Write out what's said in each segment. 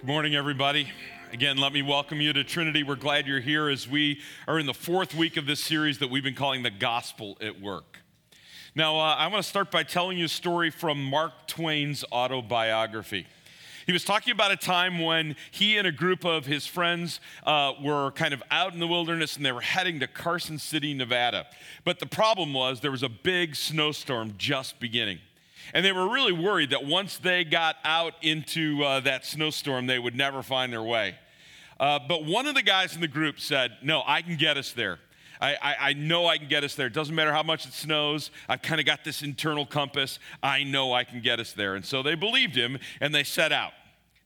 Good morning, everybody. Again, let me welcome you to Trinity. We're glad you're here as we are in the fourth week of this series that we've been calling The Gospel at Work. Now, uh, I want to start by telling you a story from Mark Twain's autobiography. He was talking about a time when he and a group of his friends uh, were kind of out in the wilderness and they were heading to Carson City, Nevada. But the problem was there was a big snowstorm just beginning. And they were really worried that once they got out into uh, that snowstorm, they would never find their way. Uh, but one of the guys in the group said, No, I can get us there. I, I, I know I can get us there. It doesn't matter how much it snows. I've kind of got this internal compass. I know I can get us there. And so they believed him and they set out.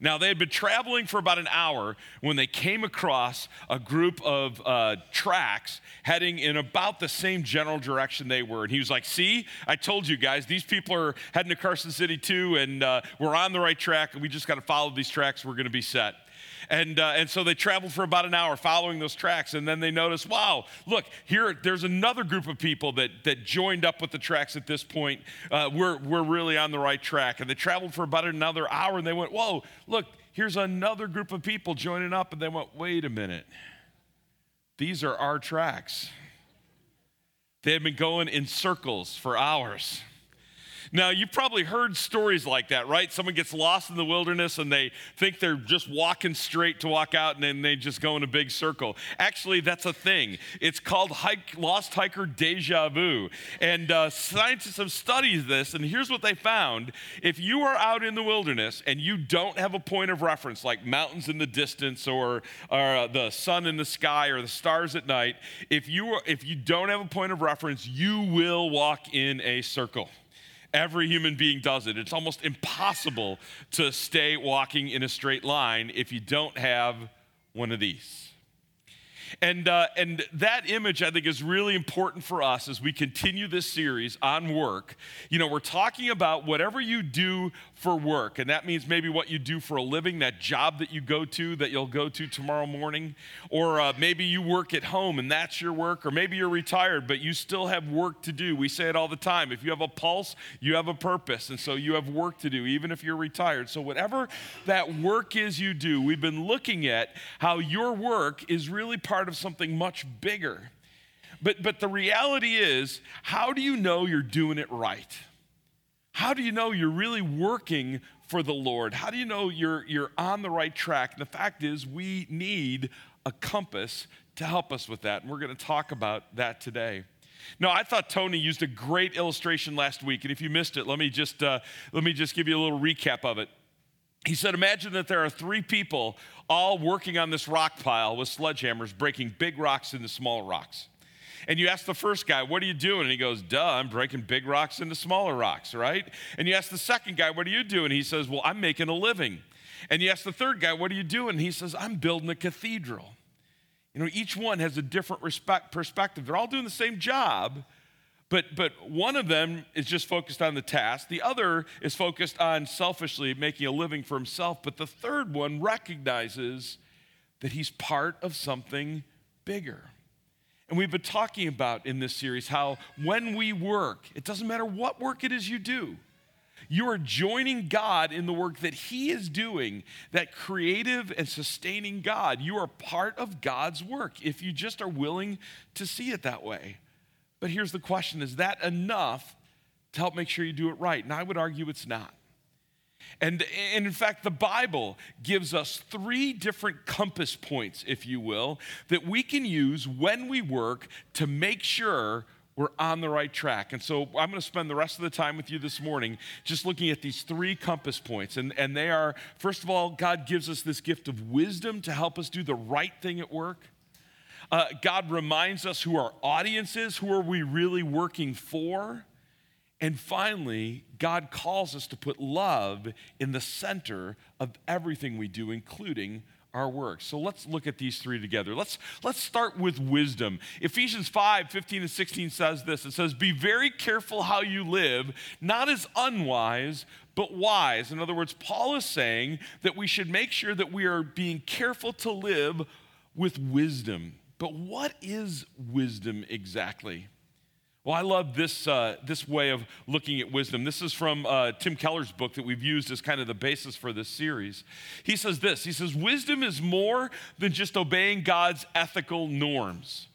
Now, they had been traveling for about an hour when they came across a group of uh, tracks heading in about the same general direction they were. And he was like, See, I told you guys, these people are heading to Carson City too, and uh, we're on the right track, we just got to follow these tracks. We're going to be set. And, uh, and so they traveled for about an hour following those tracks. And then they noticed, wow, look, here, there's another group of people that, that joined up with the tracks at this point. Uh, we're, we're really on the right track. And they traveled for about another hour and they went, whoa, look, here's another group of people joining up. And they went, wait a minute. These are our tracks. They had been going in circles for hours. Now, you've probably heard stories like that, right? Someone gets lost in the wilderness and they think they're just walking straight to walk out and then they just go in a big circle. Actually, that's a thing. It's called hike, lost hiker deja vu. And uh, scientists have studied this, and here's what they found. If you are out in the wilderness and you don't have a point of reference, like mountains in the distance or, or uh, the sun in the sky or the stars at night, if you, are, if you don't have a point of reference, you will walk in a circle. Every human being does it. It's almost impossible to stay walking in a straight line if you don't have one of these. And, uh, and that image, I think, is really important for us as we continue this series on work. You know, we're talking about whatever you do for work, and that means maybe what you do for a living, that job that you go to that you'll go to tomorrow morning, or uh, maybe you work at home and that's your work, or maybe you're retired but you still have work to do. We say it all the time if you have a pulse, you have a purpose, and so you have work to do, even if you're retired. So, whatever that work is you do, we've been looking at how your work is really part of something much bigger. But, but the reality is, how do you know you're doing it right? How do you know you're really working for the Lord? How do you know you're, you're on the right track? And the fact is, we need a compass to help us with that. And we're going to talk about that today. Now, I thought Tony used a great illustration last week, and if you missed it, let me just uh, let me just give you a little recap of it. He said, Imagine that there are three people all working on this rock pile with sledgehammers, breaking big rocks into small rocks. And you ask the first guy, What are you doing? And he goes, Duh, I'm breaking big rocks into smaller rocks, right? And you ask the second guy, What are you doing? He says, Well, I'm making a living. And you ask the third guy, What are you doing? He says, I'm building a cathedral. You know, each one has a different respect, perspective. They're all doing the same job, but, but one of them is just focused on the task. The other is focused on selfishly making a living for himself. But the third one recognizes that he's part of something bigger. And we've been talking about in this series how when we work, it doesn't matter what work it is you do, you are joining God in the work that He is doing, that creative and sustaining God. You are part of God's work if you just are willing to see it that way. But here's the question is that enough to help make sure you do it right? And I would argue it's not. And, and, in fact, the Bible gives us three different compass points, if you will, that we can use when we work to make sure we're on the right track. And so I'm going to spend the rest of the time with you this morning just looking at these three compass points. And, and they are, first of all, God gives us this gift of wisdom to help us do the right thing at work. Uh, God reminds us who our audience is, who are we really working for? And finally, God calls us to put love in the center of everything we do, including our work. So let's look at these three together. Let's, let's start with wisdom. Ephesians 5 15 and 16 says this it says, Be very careful how you live, not as unwise, but wise. In other words, Paul is saying that we should make sure that we are being careful to live with wisdom. But what is wisdom exactly? Well, I love this, uh, this way of looking at wisdom. This is from uh, Tim Keller's book that we've used as kind of the basis for this series. He says this He says, Wisdom is more than just obeying God's ethical norms.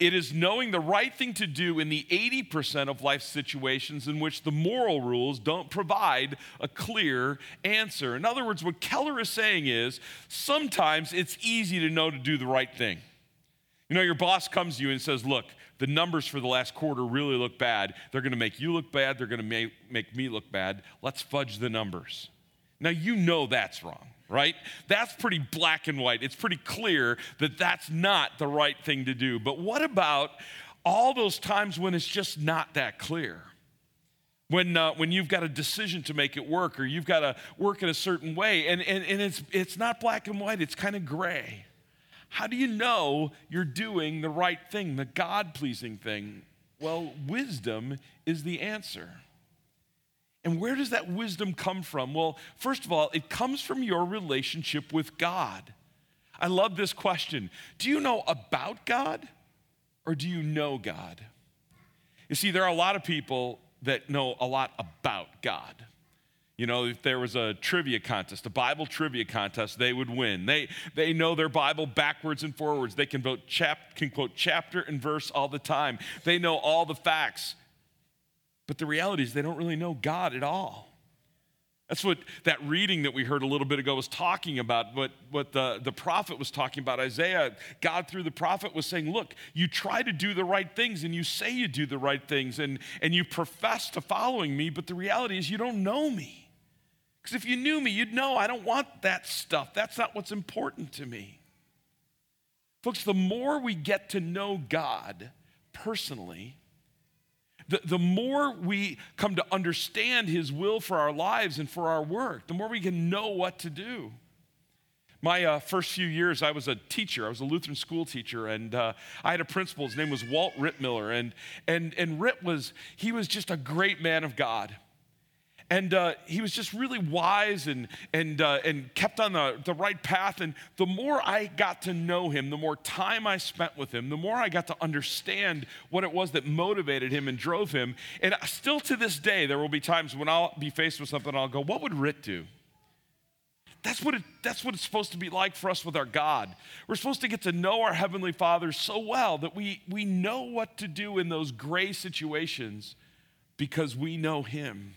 It is knowing the right thing to do in the 80% of life situations in which the moral rules don't provide a clear answer. In other words, what Keller is saying is sometimes it's easy to know to do the right thing. You know, your boss comes to you and says, Look, the numbers for the last quarter really look bad. They're going to make you look bad. They're going to make, make me look bad. Let's fudge the numbers. Now, you know that's wrong, right? That's pretty black and white. It's pretty clear that that's not the right thing to do. But what about all those times when it's just not that clear? When, uh, when you've got a decision to make it work or you've got to work in a certain way and, and, and it's, it's not black and white, it's kind of gray. How do you know you're doing the right thing, the God pleasing thing? Well, wisdom is the answer. And where does that wisdom come from? Well, first of all, it comes from your relationship with God. I love this question Do you know about God or do you know God? You see, there are a lot of people that know a lot about God. You know, if there was a trivia contest, a Bible trivia contest, they would win. They, they know their Bible backwards and forwards. They can, vote chap, can quote chapter and verse all the time. They know all the facts. But the reality is, they don't really know God at all. That's what that reading that we heard a little bit ago was talking about, what, what the, the prophet was talking about. Isaiah, God through the prophet was saying, Look, you try to do the right things and you say you do the right things and, and you profess to following me, but the reality is you don't know me. Because if you knew me, you'd know I don't want that stuff. That's not what's important to me. Folks, the more we get to know God personally, the, the more we come to understand His will for our lives and for our work, the more we can know what to do. My uh, first few years, I was a teacher. I was a Lutheran school teacher, and uh, I had a principal. His name was Walt Rittmiller, and and and Ritt was he was just a great man of God. And uh, he was just really wise and, and, uh, and kept on the, the right path. And the more I got to know him, the more time I spent with him, the more I got to understand what it was that motivated him and drove him. And still to this day, there will be times when I'll be faced with something and I'll go, What would Ritt do? That's what, it, that's what it's supposed to be like for us with our God. We're supposed to get to know our Heavenly Father so well that we, we know what to do in those gray situations because we know Him.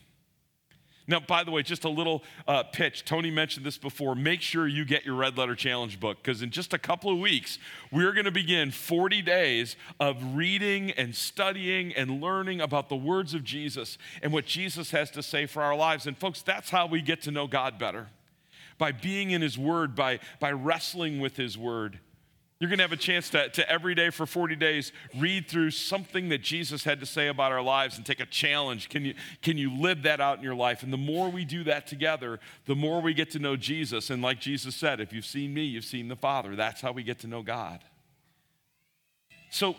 Now, by the way, just a little uh, pitch. Tony mentioned this before. Make sure you get your Red Letter Challenge book because in just a couple of weeks, we're going to begin 40 days of reading and studying and learning about the words of Jesus and what Jesus has to say for our lives. And, folks, that's how we get to know God better by being in His Word, by, by wrestling with His Word. You're going to have a chance to, to every day for 40 days read through something that Jesus had to say about our lives and take a challenge. Can you, can you live that out in your life? And the more we do that together, the more we get to know Jesus. And like Jesus said, if you've seen me, you've seen the Father. That's how we get to know God. So,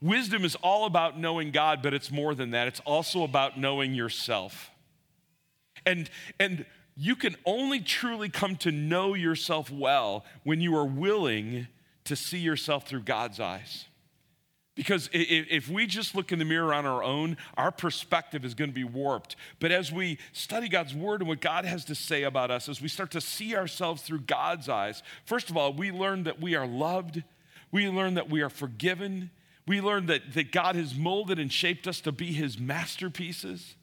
wisdom is all about knowing God, but it's more than that. It's also about knowing yourself. And, and you can only truly come to know yourself well when you are willing to see yourself through God's eyes. Because if we just look in the mirror on our own, our perspective is going to be warped. But as we study God's word and what God has to say about us, as we start to see ourselves through God's eyes, first of all, we learn that we are loved, we learn that we are forgiven, we learn that, that God has molded and shaped us to be his masterpieces.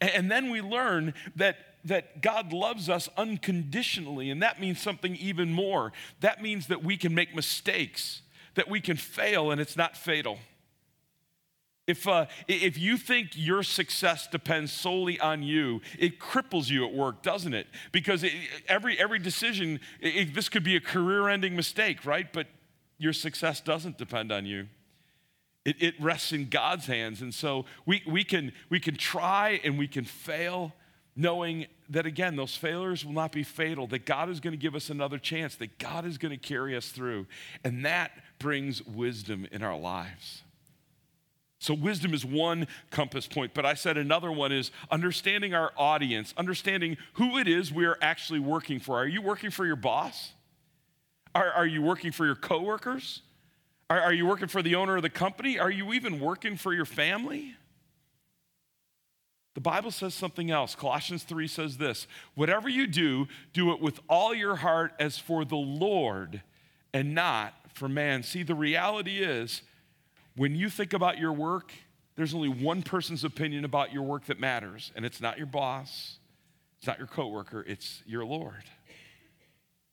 And then we learn that that God loves us unconditionally, and that means something even more. That means that we can make mistakes, that we can fail, and it's not fatal. If, uh, if you think your success depends solely on you, it cripples you at work, doesn't it? Because it, every, every decision, it, this could be a career ending mistake, right? But your success doesn't depend on you. It, it rests in God's hands. And so we, we, can, we can try and we can fail, knowing that again, those failures will not be fatal, that God is going to give us another chance, that God is going to carry us through. And that brings wisdom in our lives. So, wisdom is one compass point, but I said another one is understanding our audience, understanding who it is we are actually working for. Are you working for your boss? Are, are you working for your coworkers? Are, are you working for the owner of the company? Are you even working for your family? The Bible says something else. Colossians 3 says this Whatever you do, do it with all your heart as for the Lord and not for man. See, the reality is, when you think about your work, there's only one person's opinion about your work that matters, and it's not your boss, it's not your coworker, it's your Lord.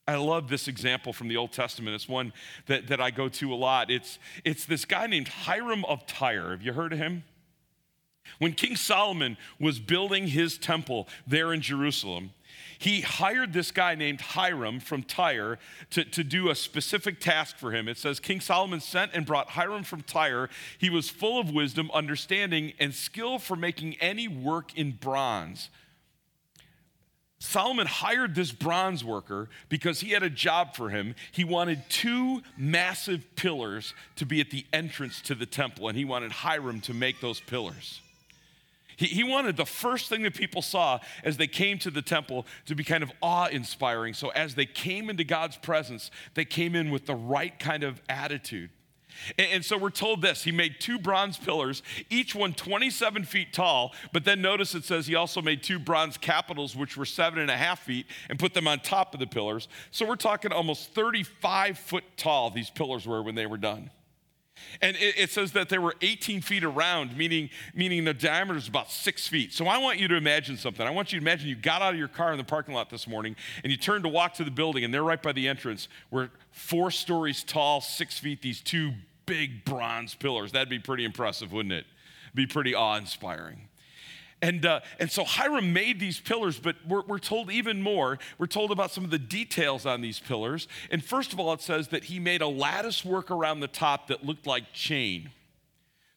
I love this example from the Old Testament. It's one that, that I go to a lot. It's, it's this guy named Hiram of Tyre. Have you heard of him? When King Solomon was building his temple there in Jerusalem, he hired this guy named Hiram from Tyre to, to do a specific task for him. It says King Solomon sent and brought Hiram from Tyre. He was full of wisdom, understanding, and skill for making any work in bronze. Solomon hired this bronze worker because he had a job for him. He wanted two massive pillars to be at the entrance to the temple, and he wanted Hiram to make those pillars. He, he wanted the first thing that people saw as they came to the temple to be kind of awe inspiring. So as they came into God's presence, they came in with the right kind of attitude. And, so we're told this He made two bronze pillars, each one 27 feet tall. But then notice it says he also made two bronze capitals, which were seven and a half feet, and put them on top of the pillars. So we're talking almost 35 foot tall, these pillars were when they were done. And it, it, says that they were 18 feet around, meaning, meaning the diameter is about six feet. So I want you to imagine something. I want you to imagine you got out of your car in the parking lot this morning and you turned to walk to the building, and they're right by the entrance where four stories tall, six feet, these two big bronze pillars. That'd be pretty impressive, wouldn't it? Be pretty awe inspiring. And, uh, and so Hiram made these pillars, but we're, we're told even more. We're told about some of the details on these pillars. And first of all, it says that he made a lattice work around the top that looked like chain.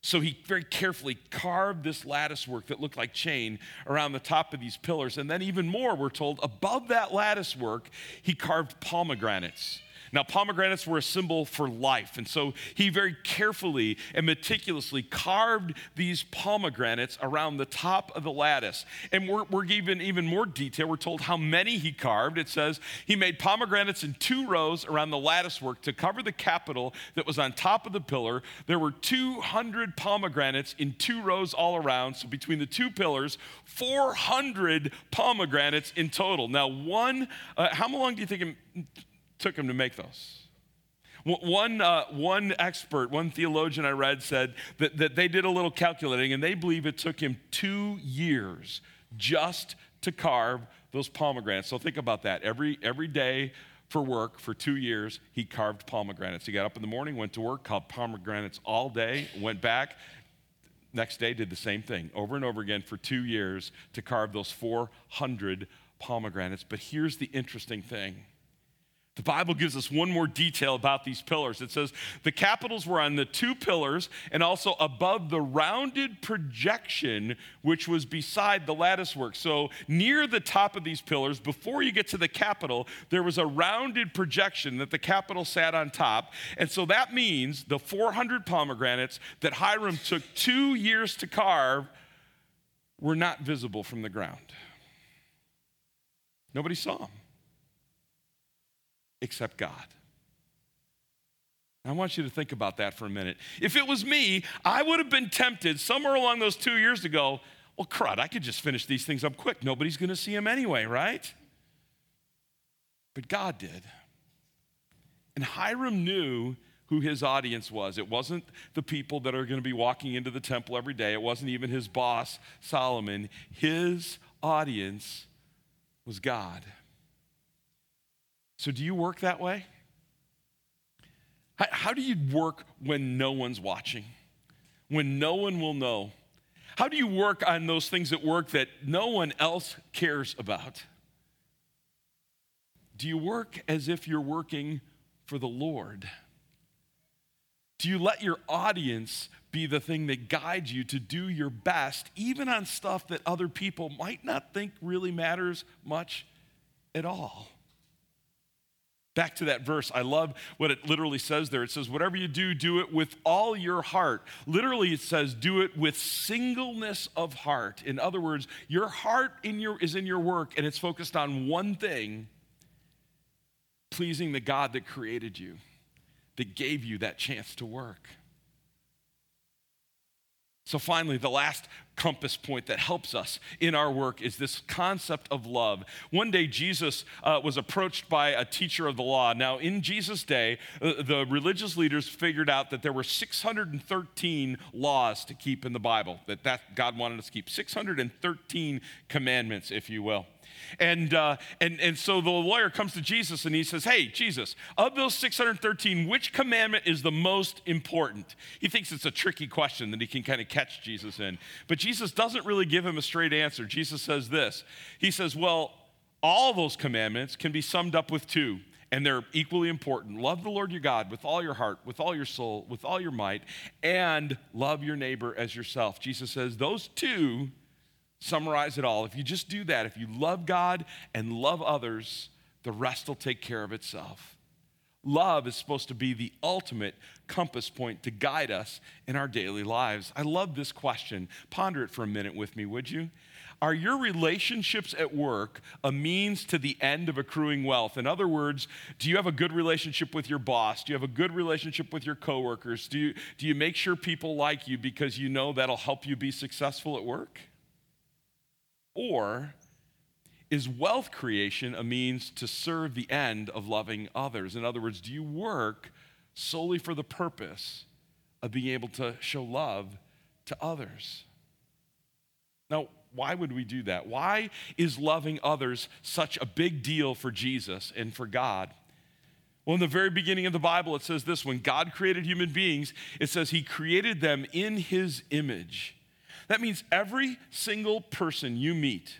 So he very carefully carved this lattice work that looked like chain around the top of these pillars. And then, even more, we're told above that lattice work, he carved pomegranates. Now, pomegranates were a symbol for life. And so he very carefully and meticulously carved these pomegranates around the top of the lattice. And we're, we're given even more detail. We're told how many he carved. It says he made pomegranates in two rows around the lattice work to cover the capital that was on top of the pillar. There were 200 pomegranates in two rows all around. So between the two pillars, 400 pomegranates in total. Now, one, uh, how long do you think it took him to make those. One, uh, one expert, one theologian I read said that, that they did a little calculating and they believe it took him two years just to carve those pomegranates. So think about that. Every, every day for work for two years, he carved pomegranates. He got up in the morning, went to work, carved pomegranates all day, went back. Next day, did the same thing over and over again for two years to carve those 400 pomegranates. But here's the interesting thing the Bible gives us one more detail about these pillars. It says the capitals were on the two pillars and also above the rounded projection which was beside the lattice work. So, near the top of these pillars, before you get to the capital, there was a rounded projection that the capital sat on top. And so that means the 400 pomegranates that Hiram took two years to carve were not visible from the ground. Nobody saw them except God. I want you to think about that for a minute. If it was me, I would have been tempted somewhere along those two years ago. well, crud, I could just finish these things up quick. Nobody's going to see them anyway, right? But God did. And Hiram knew who his audience was. It wasn't the people that are going to be walking into the temple every day, it wasn't even his boss, Solomon. His audience was God. So, do you work that way? How, how, do you work when no one's watching? When no one will know? How do you work on those things at work that no one else cares about? Do you work as if you're working for the Lord? Do you let your audience be the thing that guides you to do your best, even on stuff that other people might not think really matters much at all? Back to that verse, I love what it literally says there. It says, Whatever you do, do it with all your heart. Literally, it says, Do it with singleness of heart. In other words, your heart in your, is in your work and it's focused on one thing pleasing the God that created you. that gave you that chance to work. So, finally, the last compass point that helps us in our work is this concept of love. One day, Jesus uh, was approached by a teacher of the law. Now, in Jesus' day, uh, the religious leaders figured out that there were 613 laws to keep in the Bible, that, that God wanted us to keep 613 commandments, if you will. And, uh, and, and so the lawyer comes to Jesus and he says, Hey, Jesus, of those 613, which commandment is the most important? He thinks it's a tricky question that he can kind of catch Jesus in. But Jesus doesn't really give him a straight answer. Jesus says this He says, Well, all those commandments can be summed up with two and they're equally important. Love the Lord your God with all your heart, with all your soul, with all your might, and love your neighbor as yourself. Jesus says those two summarize it all. If you just do that, if you love God and love others, the rest will take care of itself. Love is supposed to be the ultimate compass point to guide us in our daily lives. I love this question. Ponder it for a minute with me, would you? Are your relationships at work a means to the end of accruing wealth? In other words, do you have a good relationship with your boss? Do you have a good relationship with your coworkers? Do you, do you make sure people like you because you know that'll help you be successful at work? Or is wealth creation a means to serve the end of loving others? In other words, do you work solely for the purpose of being able to show love to others? Now, why would we do that? Why is loving others such a big deal for Jesus and for God? Well, in the very beginning of the Bible, it says this when God created human beings, it says he created them in his image. That means every single person you meet,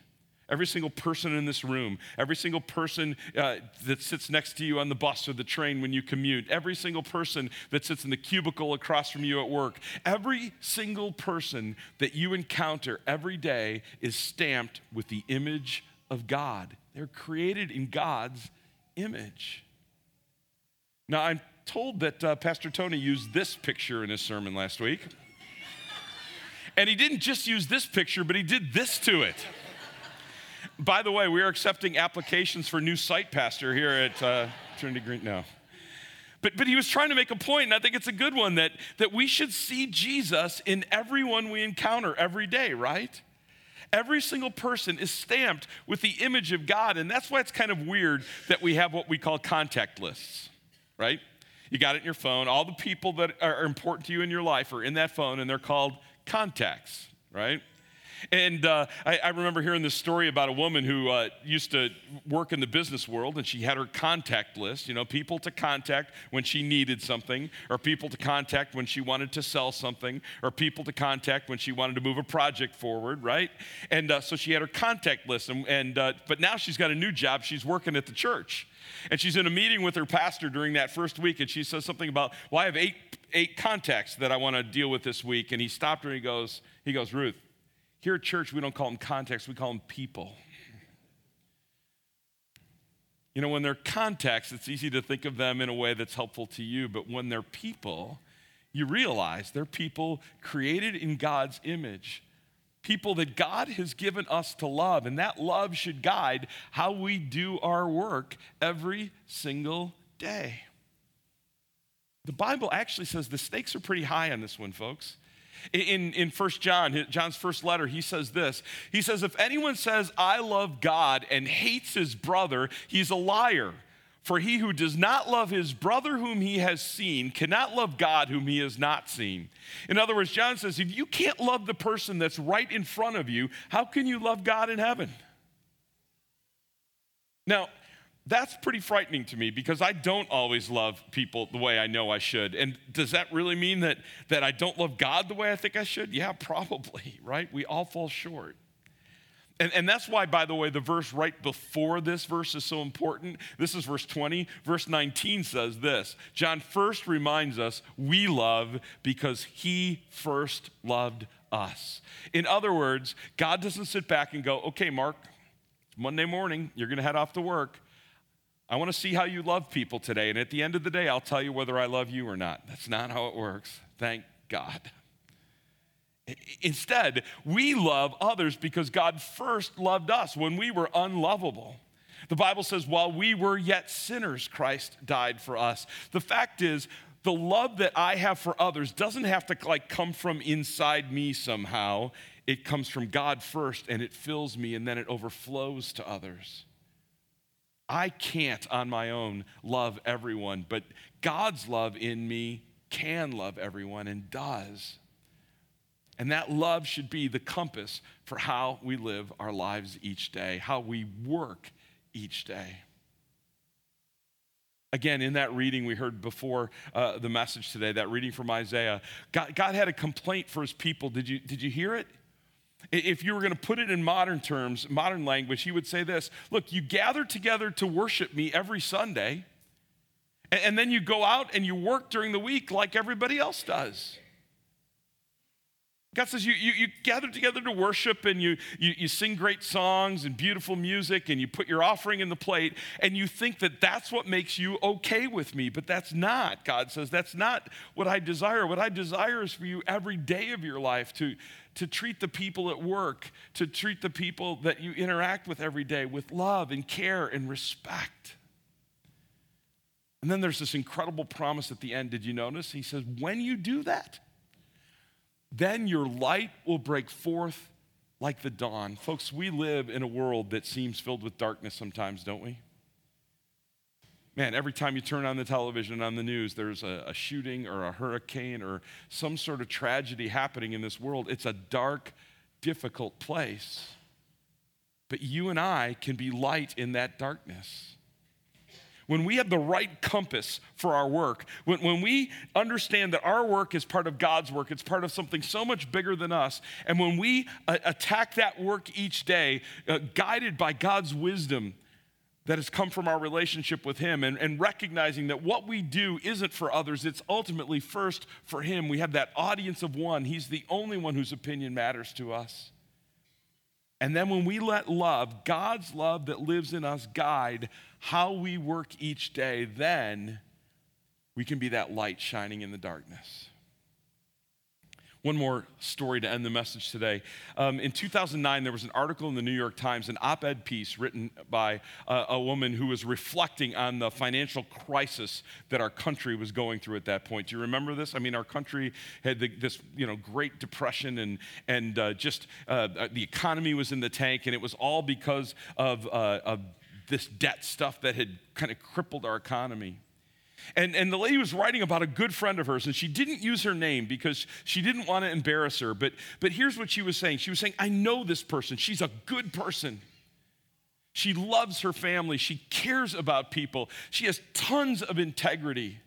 every single person in this room, every single person uh, that sits next to you on the bus or the train when you commute, every single person that sits in the cubicle across from you at work, every single person that you encounter every day is stamped with the image of God. They're created in God's image. Now, I'm told that uh, Pastor Tony used this picture in his sermon last week. And he didn't just use this picture, but he did this to it. By the way, we are accepting applications for new site pastor here at uh, Trinity Green. No. But, but he was trying to make a point, and I think it's a good one that, that we should see Jesus in everyone we encounter every day, right? Every single person is stamped with the image of God, and that's why it's kind of weird that we have what we call contact lists, right? You got it in your phone. All the people that are important to you in your life are in that phone, and they're called contacts, right? And uh, I, I, remember hearing this story about a woman who uh, used to work in the business world, and she had her contact list, you know, people to contact when she needed something, or people to contact when she wanted to sell something, or people to contact when she wanted to move a project forward, right? And uh, so she had her contact list, and, and uh, but now she's got a new job. She's working at the church. And she's in a meeting with her pastor during that first week, and she says something about, Well, I have eight, eight contacts that I want to deal with this week. And he stopped her and he goes, he goes, Ruth, here at church, we don't call them contacts, we call them people. You know, when they're contacts, it's easy to think of them in a way that's helpful to you, but when they're people, you realize they're people created in God's image people that God has given us to love, and that love should guide how we do our work every single day. The Bible actually says the stakes are pretty high on this one, folks. In, in 1 John, John's first letter, he says this. He says, If anyone says, I love God and hates his brother, he's a liar. For he who does not love his brother whom he has seen cannot love God whom he has not seen. In other words, John says, if you can't love the person that's right in front of you, how can you love God in heaven? Now, that's pretty frightening to me because I don't always love people the way I know I should. And does that really mean that, that I don't love God the way I think I should? Yeah, probably, right? We all fall short. And, and that's why, by the way, the verse right before this verse is so important. This is verse 20. Verse 19 says this John first reminds us we love because he first loved us. In other words, God doesn't sit back and go, okay, Mark, it's Monday morning, you're going to head off to work. I want to see how you love people today. And at the end of the day, I'll tell you whether I love you or not. That's not how it works. Thank God. Instead, we love others because God first loved us when we were unlovable. The Bible says, while we were yet sinners, Christ died for us. The fact is, the love that I have for others doesn't have to like come from inside me somehow. It comes from God first and it fills me and then it overflows to others. I can't on my own love everyone, but God's love in me can love everyone and does. And that love should be the compass for how we live our lives each day, how we work each day. Again, in that reading we heard before uh, the message today, that reading from Isaiah, God, God had a complaint for his people. Did you, did you hear it? If you were going to put it in modern terms, modern language, he would say this Look, you gather together to worship me every Sunday, and, and then you go out and you work during the week like everybody else does. God says you, you, you, gather together to worship and you, you, you sing great songs and beautiful music and you put your offering in the plate and you think that that's what makes you okay with me. But that's not, God says, that's not what I desire. What I desire is for you every day of your life to, to treat the people at work, to treat the people that you interact with every day with love and care and respect. And then there's this incredible promise at the end. Did you notice? He says, when you do that, then your light will break forth like the dawn. Folks, we live in a world that seems filled with darkness sometimes, don't we? Man, every time you turn on the television, on the news, there's a, a, shooting or a hurricane or some sort of tragedy happening in this world. It's a dark, difficult place. But you and I can be light in that darkness when we have the right compass for our work, when, when we understand that our work is part of God's work, it's part of something so much bigger than us, and when we uh, attack that work each day, uh, guided by God's wisdom that has come from our relationship with Him, and, and recognizing that what we do isn't for others, it's ultimately first for Him. We have that audience of one, He's the only one whose opinion matters to us. And then when we let love, God's love that lives in us, guide how we work each day, then we can be that light shining in the darkness. One more story to end the message today. Um, in 2009, there was an article in the New York Times, an op ed piece written by uh, a woman who was reflecting on the financial crisis that our country was going through at that point. Do you remember this? I mean, our country had the, this you know, Great Depression, and, and uh, just uh, the economy was in the tank, and it was all because of, uh, of this debt stuff that had kind of crippled our economy. And, and the lady was writing about a good friend of hers, and she didn't use her name because she didn't want to embarrass her. But, but here's what she was saying She was saying, I know this person. She's a good person. She loves her family. She cares about people. She has tons of integrity.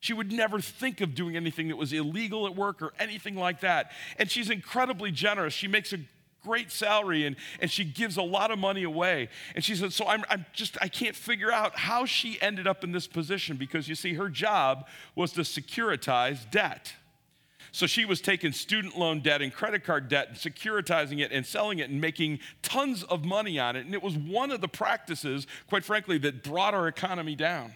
She would never think of doing anything that was illegal at work or anything like that. And she's incredibly generous. She makes a great salary and, and she gives a lot of money away. And she said, So I'm, I'm just, I can't figure out how she ended up in this position because you see, her job was to securitize debt. So she was taking student loan debt and credit card debt and securitizing it and selling it and making tons of money on it. And it was one of the practices, quite frankly, that brought our economy down.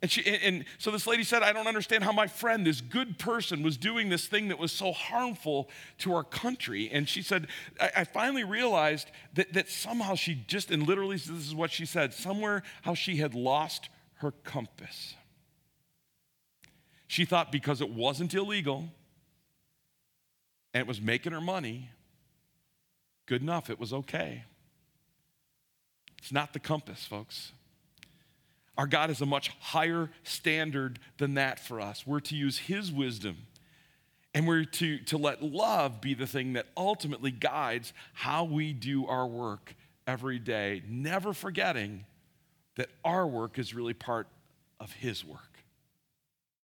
And, she, and, so this lady said, I don't understand how my friend, this good person, was doing this thing that was so harmful to our country. And she said, I, I finally realized that, that somehow she just, and literally this is what she said, somewhere how she had lost her compass. She thought because it wasn't illegal and it was making her money, good enough, it was okay. It's not the compass, folks. Our God has a much higher standard than that for us. We're to use His wisdom and we're to, to let love be the thing that ultimately guides how we do our work every day, never forgetting that our work is really part of His work.